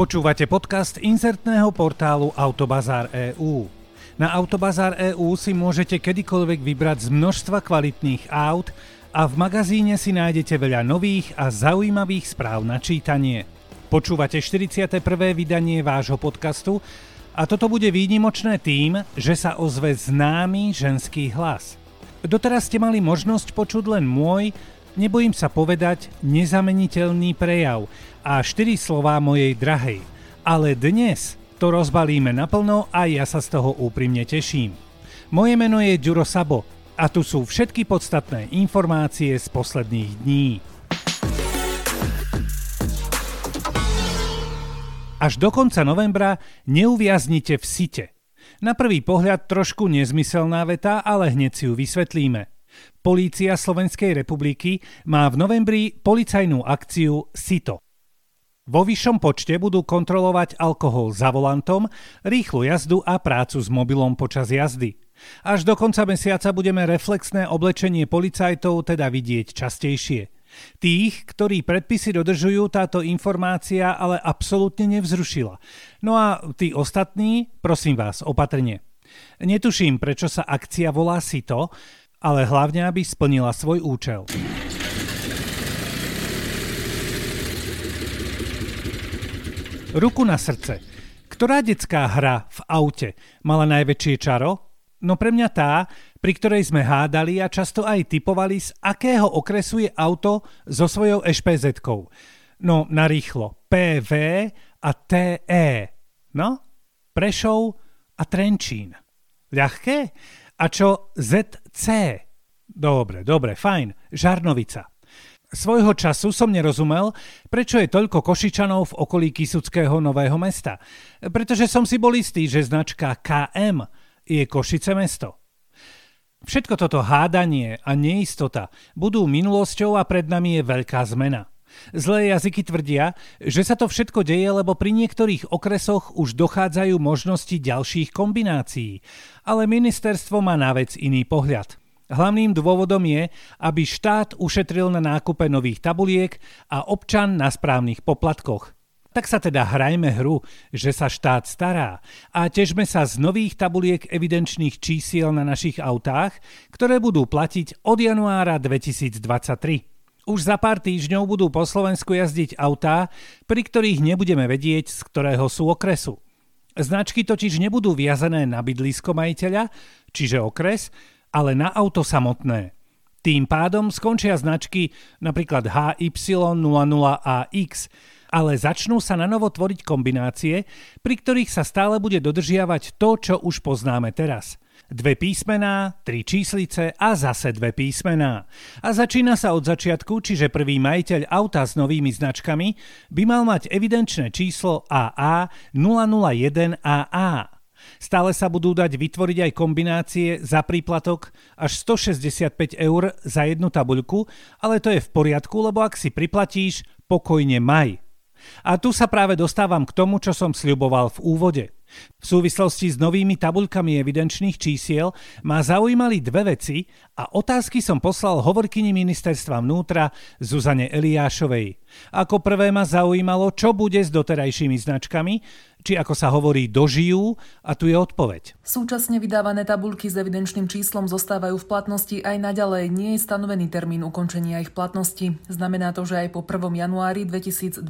Počúvate podcast inzertného portálu Autobazár EU. Na Autobazár EU si môžete kedykoľvek vybrať z množstva kvalitných aut a v magazíne si nájdete veľa nových a zaujímavých správ na čítanie. Počúvate 41. vydanie vášho podcastu a toto bude výnimočné tým, že sa ozve známy ženský hlas. Doteraz ste mali možnosť počuť len môj, nebojím sa povedať, nezameniteľný prejav – a 4 slová mojej drahej. Ale dnes to rozbalíme naplno a ja sa z toho úprimne teším. Moje meno je Ďuro Sabo a tu sú všetky podstatné informácie z posledných dní. Až do konca novembra neuviaznite v site. Na prvý pohľad trošku nezmyselná veta, ale hneď si ju vysvetlíme. Polícia Slovenskej republiky má v novembri policajnú akciu SITO. Vo vyššom počte budú kontrolovať alkohol za volantom, rýchlu jazdu a prácu s mobilom počas jazdy. Až do konca mesiaca budeme reflexné oblečenie policajtov teda vidieť častejšie. Tých, ktorí predpisy dodržujú, táto informácia ale absolútne nevzrušila. No a tí ostatní, prosím vás, opatrne. Netuším, prečo sa akcia volá SITO, ale hlavne, aby splnila svoj účel. Ruku na srdce. Ktorá detská hra v aute mala najväčšie čaro? No pre mňa tá, pri ktorej sme hádali a často aj typovali, z akého okresu je auto so svojou ešpz No, na rýchlo. PV a TE. No, Prešov a Trenčín. Ľahké? A čo ZC? Dobre, dobre, fajn. Žarnovica. Svojho času som nerozumel, prečo je toľko Košičanov v okolí Kisuckého Nového mesta. Pretože som si bol istý, že značka KM je Košice mesto. Všetko toto hádanie a neistota budú minulosťou a pred nami je veľká zmena. Zlé jazyky tvrdia, že sa to všetko deje, lebo pri niektorých okresoch už dochádzajú možnosti ďalších kombinácií, ale ministerstvo má na vec iný pohľad. Hlavným dôvodom je, aby štát ušetril na nákupe nových tabuliek a občan na správnych poplatkoch. Tak sa teda hrajme hru, že sa štát stará a težme sa z nových tabuliek evidenčných čísiel na našich autách, ktoré budú platiť od januára 2023. Už za pár týždňov budú po Slovensku jazdiť autá, pri ktorých nebudeme vedieť, z ktorého sú okresu. Značky totiž nebudú viazané na bydlisko majiteľa, čiže okres, ale na auto samotné. Tým pádom skončia značky napríklad HY00AX, ale začnú sa na novo tvoriť kombinácie, pri ktorých sa stále bude dodržiavať to, čo už poznáme teraz. Dve písmená, tri číslice a zase dve písmená. A začína sa od začiatku, čiže prvý majiteľ auta s novými značkami by mal mať evidenčné číslo AA 001AA. Stále sa budú dať vytvoriť aj kombinácie za príplatok až 165 eur za jednu tabuľku, ale to je v poriadku, lebo ak si priplatíš, pokojne maj. A tu sa práve dostávam k tomu, čo som sľuboval v úvode – v súvislosti s novými tabuľkami evidenčných čísiel ma zaujímali dve veci a otázky som poslal hovorkyni ministerstva vnútra Zuzane Eliášovej. Ako prvé ma zaujímalo, čo bude s doterajšími značkami, či ako sa hovorí dožijú a tu je odpoveď. Súčasne vydávané tabulky s evidenčným číslom zostávajú v platnosti aj naďalej. Nie je stanovený termín ukončenia ich platnosti. Znamená to, že aj po 1. januári 2023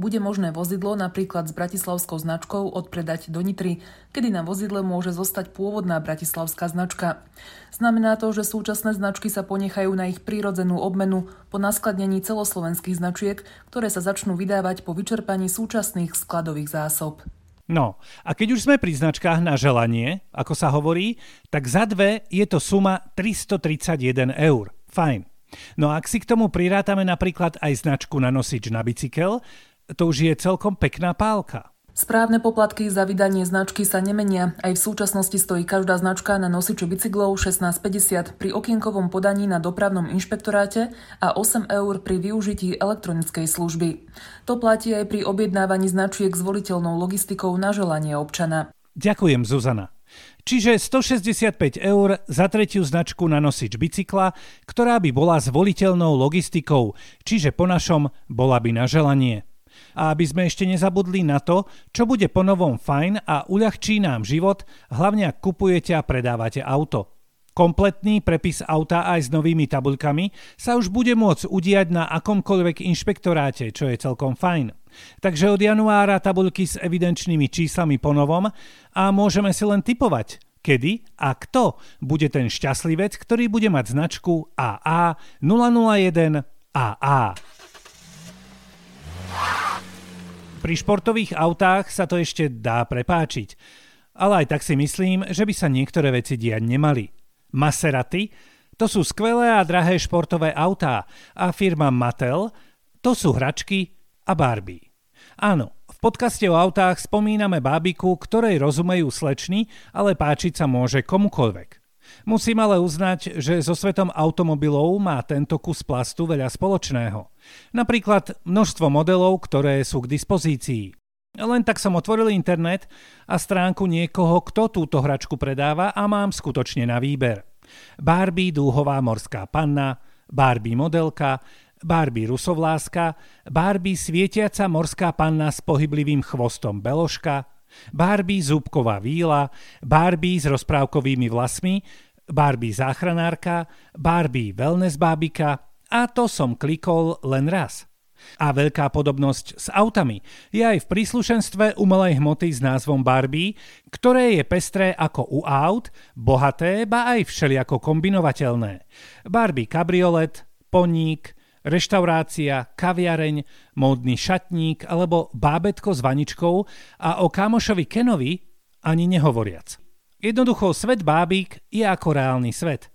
bude možné vozidlo napríklad s bratislavskou značkou odpredať dať do Nitry, kedy na vozidle môže zostať pôvodná bratislavská značka. Znamená to, že súčasné značky sa ponechajú na ich prírodzenú obmenu po naskladnení celoslovenských značiek, ktoré sa začnú vydávať po vyčerpaní súčasných skladových zásob. No, a keď už sme pri značkách na želanie, ako sa hovorí, tak za dve je to suma 331 eur. Fajn. No a ak si k tomu prirátame napríklad aj značku na nosič na bicykel, to už je celkom pekná pálka. Správne poplatky za vydanie značky sa nemenia. Aj v súčasnosti stojí každá značka na nosiči bicyklov 16,50 pri okienkovom podaní na dopravnom inšpektoráte a 8 eur pri využití elektronickej služby. To platí aj pri objednávaní značiek s voliteľnou logistikou na želanie občana. Ďakujem, Zuzana. Čiže 165 eur za tretiu značku na nosič bicykla, ktorá by bola s voliteľnou logistikou, čiže po našom bola by na želanie. A aby sme ešte nezabudli na to, čo bude po novom fajn a uľahčí nám život, hlavne ak kupujete a predávate auto. Kompletný prepis auta aj s novými tabuľkami sa už bude môcť udiať na akomkoľvek inšpektoráte, čo je celkom fajn. Takže od januára tabuľky s evidenčnými číslami po novom a môžeme si len typovať, kedy a kto bude ten šťastlivec, ktorý bude mať značku AA 001 AA. Pri športových autách sa to ešte dá prepáčiť, ale aj tak si myslím, že by sa niektoré veci diať nemali. Maserati, to sú skvelé a drahé športové autá a firma Mattel, to sú hračky a Barbie. Áno, v podcaste o autách spomíname bábiku, ktorej rozumejú slečny, ale páčiť sa môže komukoľvek. Musím ale uznať, že so svetom automobilov má tento kus plastu veľa spoločného. Napríklad množstvo modelov, ktoré sú k dispozícii. Len tak som otvoril internet a stránku niekoho, kto túto hračku predáva a mám skutočne na výber. Barbie dúhová morská panna, Barbie modelka, Barbie rusovláska, Barbie svietiaca morská panna s pohyblivým chvostom beloška, Barbie zúbková víla, Barbie s rozprávkovými vlasmi, Barbie záchranárka, Barbie wellness bábika a to som klikol len raz – a veľká podobnosť s autami je aj v príslušenstve umelej hmoty s názvom Barbie, ktoré je pestré ako u aut, bohaté, ba aj všelijako kombinovateľné. Barbie kabriolet, poník, reštaurácia, kaviareň, módny šatník alebo bábetko s vaničkou a o kamošovi Kenovi ani nehovoriac. Jednoducho svet bábik je ako reálny svet.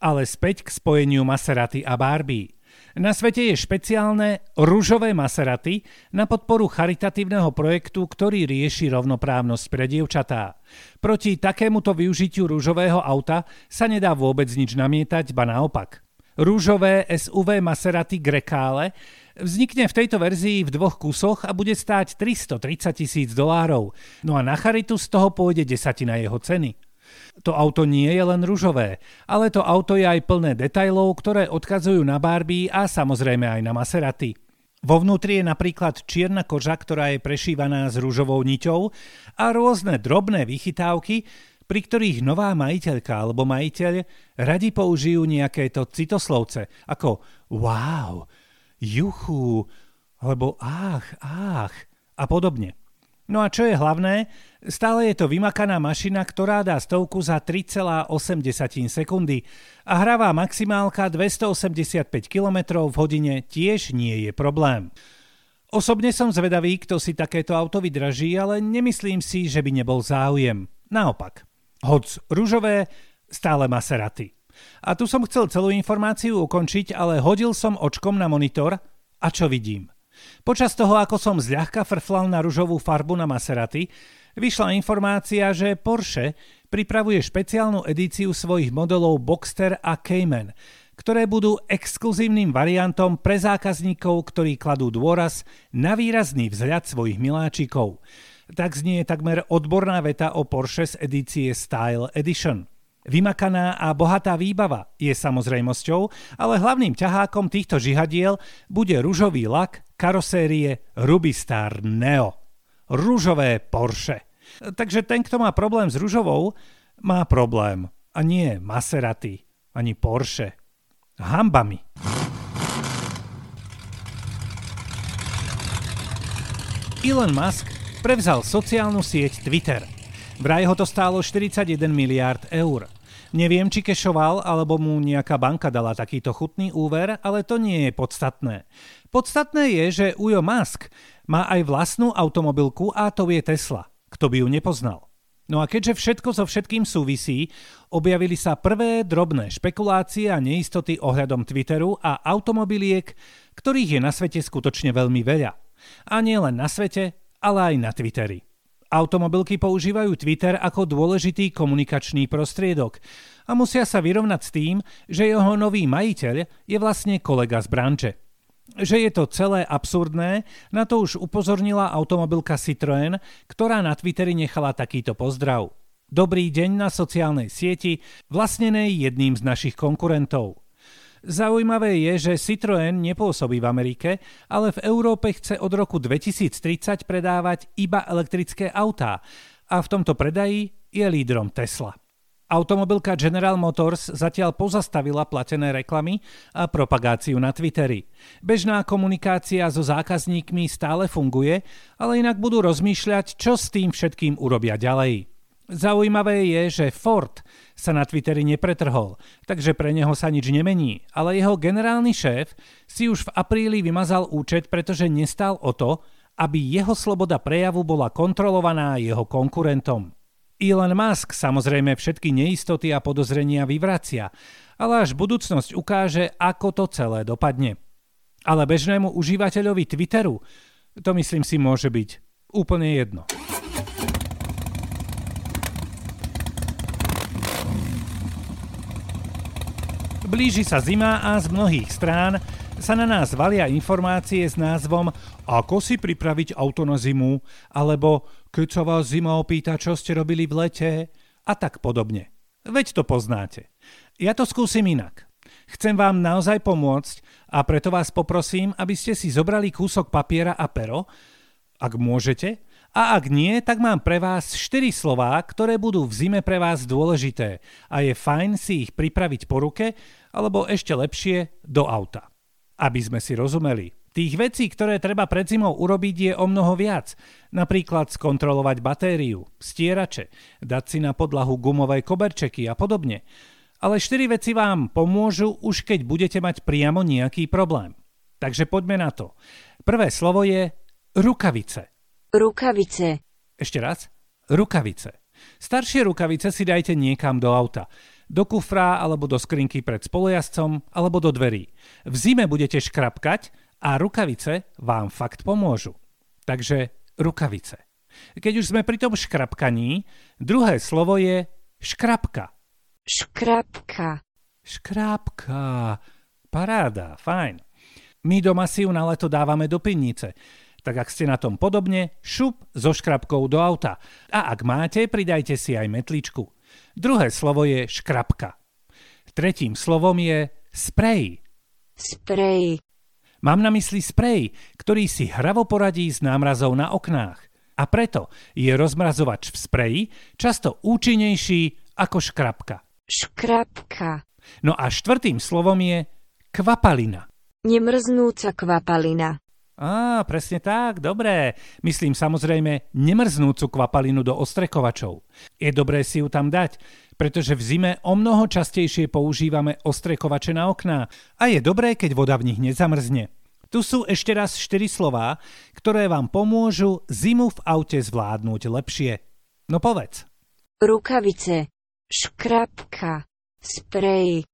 Ale späť k spojeniu Maserati a Barbie. Na svete je špeciálne rúžové Maserati na podporu charitatívneho projektu, ktorý rieši rovnoprávnosť pre dievčatá. Proti takémuto využitiu rúžového auta sa nedá vôbec nič namietať, ba naopak. Rúžové SUV Maserati Grecale vznikne v tejto verzii v dvoch kusoch a bude stáť 330 tisíc dolárov, no a na charitu z toho pôjde desatina jeho ceny. To auto nie je len ružové, ale to auto je aj plné detajlov, ktoré odkazujú na Barbie a samozrejme aj na Maserati. Vo vnútri je napríklad čierna koža, ktorá je prešívaná s rúžovou niťou a rôzne drobné vychytávky, pri ktorých nová majiteľka alebo majiteľ radi použijú nejaké to citoslovce, ako wow, juchu, alebo ách, ách a podobne. No a čo je hlavné, stále je to vymakaná mašina, ktorá dá stovku za 3,8 sekundy a hravá maximálka 285 km v hodine tiež nie je problém. Osobne som zvedavý, kto si takéto auto vydraží, ale nemyslím si, že by nebol záujem. Naopak. Hoc rúžové, stále Maserati. A tu som chcel celú informáciu ukončiť, ale hodil som očkom na monitor a čo vidím? Počas toho, ako som zľahka frflal na ružovú farbu na Maserati, vyšla informácia, že Porsche pripravuje špeciálnu edíciu svojich modelov Boxster a Cayman, ktoré budú exkluzívnym variantom pre zákazníkov, ktorí kladú dôraz na výrazný vzhľad svojich miláčikov. Tak znie takmer odborná veta o Porsche z edície Style Edition. Vymakaná a bohatá výbava je samozrejmosťou, ale hlavným ťahákom týchto žihadiel bude ružový lak karosérie Rubistar Neo. Rúžové Porsche. Takže ten, kto má problém s ružovou, má problém. A nie Maserati, ani Porsche. Hambami. Elon Musk prevzal sociálnu sieť Twitter – Vraj ho to stálo 41 miliárd eur. Neviem, či kešoval, alebo mu nejaká banka dala takýto chutný úver, ale to nie je podstatné. Podstatné je, že Ujo Musk má aj vlastnú automobilku a to je Tesla. Kto by ju nepoznal? No a keďže všetko so všetkým súvisí, objavili sa prvé drobné špekulácie a neistoty ohľadom Twitteru a automobiliek, ktorých je na svete skutočne veľmi veľa. A nie len na svete, ale aj na Twitteri. Automobilky používajú Twitter ako dôležitý komunikačný prostriedok a musia sa vyrovnať s tým, že jeho nový majiteľ je vlastne kolega z branče. Že je to celé absurdné, na to už upozornila automobilka Citroën, ktorá na Twitteri nechala takýto pozdrav. Dobrý deň na sociálnej sieti, vlastnenej jedným z našich konkurentov. Zaujímavé je, že Citroën nepôsobí v Amerike, ale v Európe chce od roku 2030 predávať iba elektrické autá a v tomto predaji je lídrom Tesla. Automobilka General Motors zatiaľ pozastavila platené reklamy a propagáciu na Twitteri. Bežná komunikácia so zákazníkmi stále funguje, ale inak budú rozmýšľať, čo s tým všetkým urobia ďalej. Zaujímavé je, že Ford sa na Twitteri nepretrhol, takže pre neho sa nič nemení, ale jeho generálny šéf si už v apríli vymazal účet, pretože nestal o to, aby jeho sloboda prejavu bola kontrolovaná jeho konkurentom. Elon Musk samozrejme všetky neistoty a podozrenia vyvracia, ale až budúcnosť ukáže, ako to celé dopadne. Ale bežnému užívateľovi Twitteru to myslím si môže byť úplne jedno. Blíži sa zima a z mnohých strán sa na nás valia informácie s názvom Ako si pripraviť auto na zimu, alebo Keď sa vás zima opýta, čo ste robili v lete, a tak podobne. Veď to poznáte. Ja to skúsim inak. Chcem vám naozaj pomôcť a preto vás poprosím, aby ste si zobrali kúsok papiera a pero, ak môžete, a ak nie, tak mám pre vás 4 slová, ktoré budú v zime pre vás dôležité a je fajn si ich pripraviť po ruke, alebo ešte lepšie do auta. Aby sme si rozumeli, tých vecí, ktoré treba pred zimou urobiť je o mnoho viac. Napríklad skontrolovať batériu, stierače, dať si na podlahu gumové koberčeky a podobne. Ale štyri veci vám pomôžu už keď budete mať priamo nejaký problém. Takže poďme na to. Prvé slovo je rukavice. Rukavice. Ešte raz. Rukavice. Staršie rukavice si dajte niekam do auta do kufra alebo do skrinky pred spolujazcom alebo do dverí. V zime budete škrapkať a rukavice vám fakt pomôžu. Takže rukavice. Keď už sme pri tom škrapkaní, druhé slovo je škrapka. Škrapka. Škrapka. Paráda, fajn. My doma si ju na leto dávame do pinnice. Tak ak ste na tom podobne, šup so škrapkou do auta. A ak máte, pridajte si aj metličku. Druhé slovo je škrapka. Tretím slovom je sprej. Sprej. Mám na mysli sprej, ktorý si hravo poradí s námrazou na oknách. A preto je rozmrazovač v spreji často účinnejší ako škrapka. Škrapka. No a štvrtým slovom je kvapalina. Nemrznúca kvapalina. Á, presne tak, dobré. Myslím samozrejme nemrznúcu kvapalinu do ostrekovačov. Je dobré si ju tam dať, pretože v zime o mnoho častejšie používame ostrekovače na okná a je dobré, keď voda v nich nezamrzne. Tu sú ešte raz 4 slová, ktoré vám pomôžu zimu v aute zvládnuť lepšie. No povedz. Rukavice, škrapka, sprej,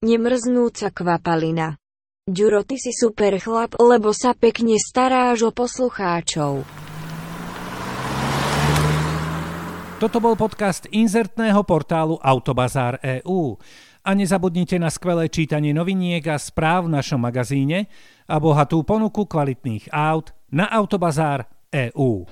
nemrznúca kvapalina. Ďuro, ty si super chlap, lebo sa pekne staráš o poslucháčov. Toto bol podcast inzertného portálu Autobazár EU. A nezabudnite na skvelé čítanie noviniek a správ v našom magazíne a bohatú ponuku kvalitných aut na Autobazár EU.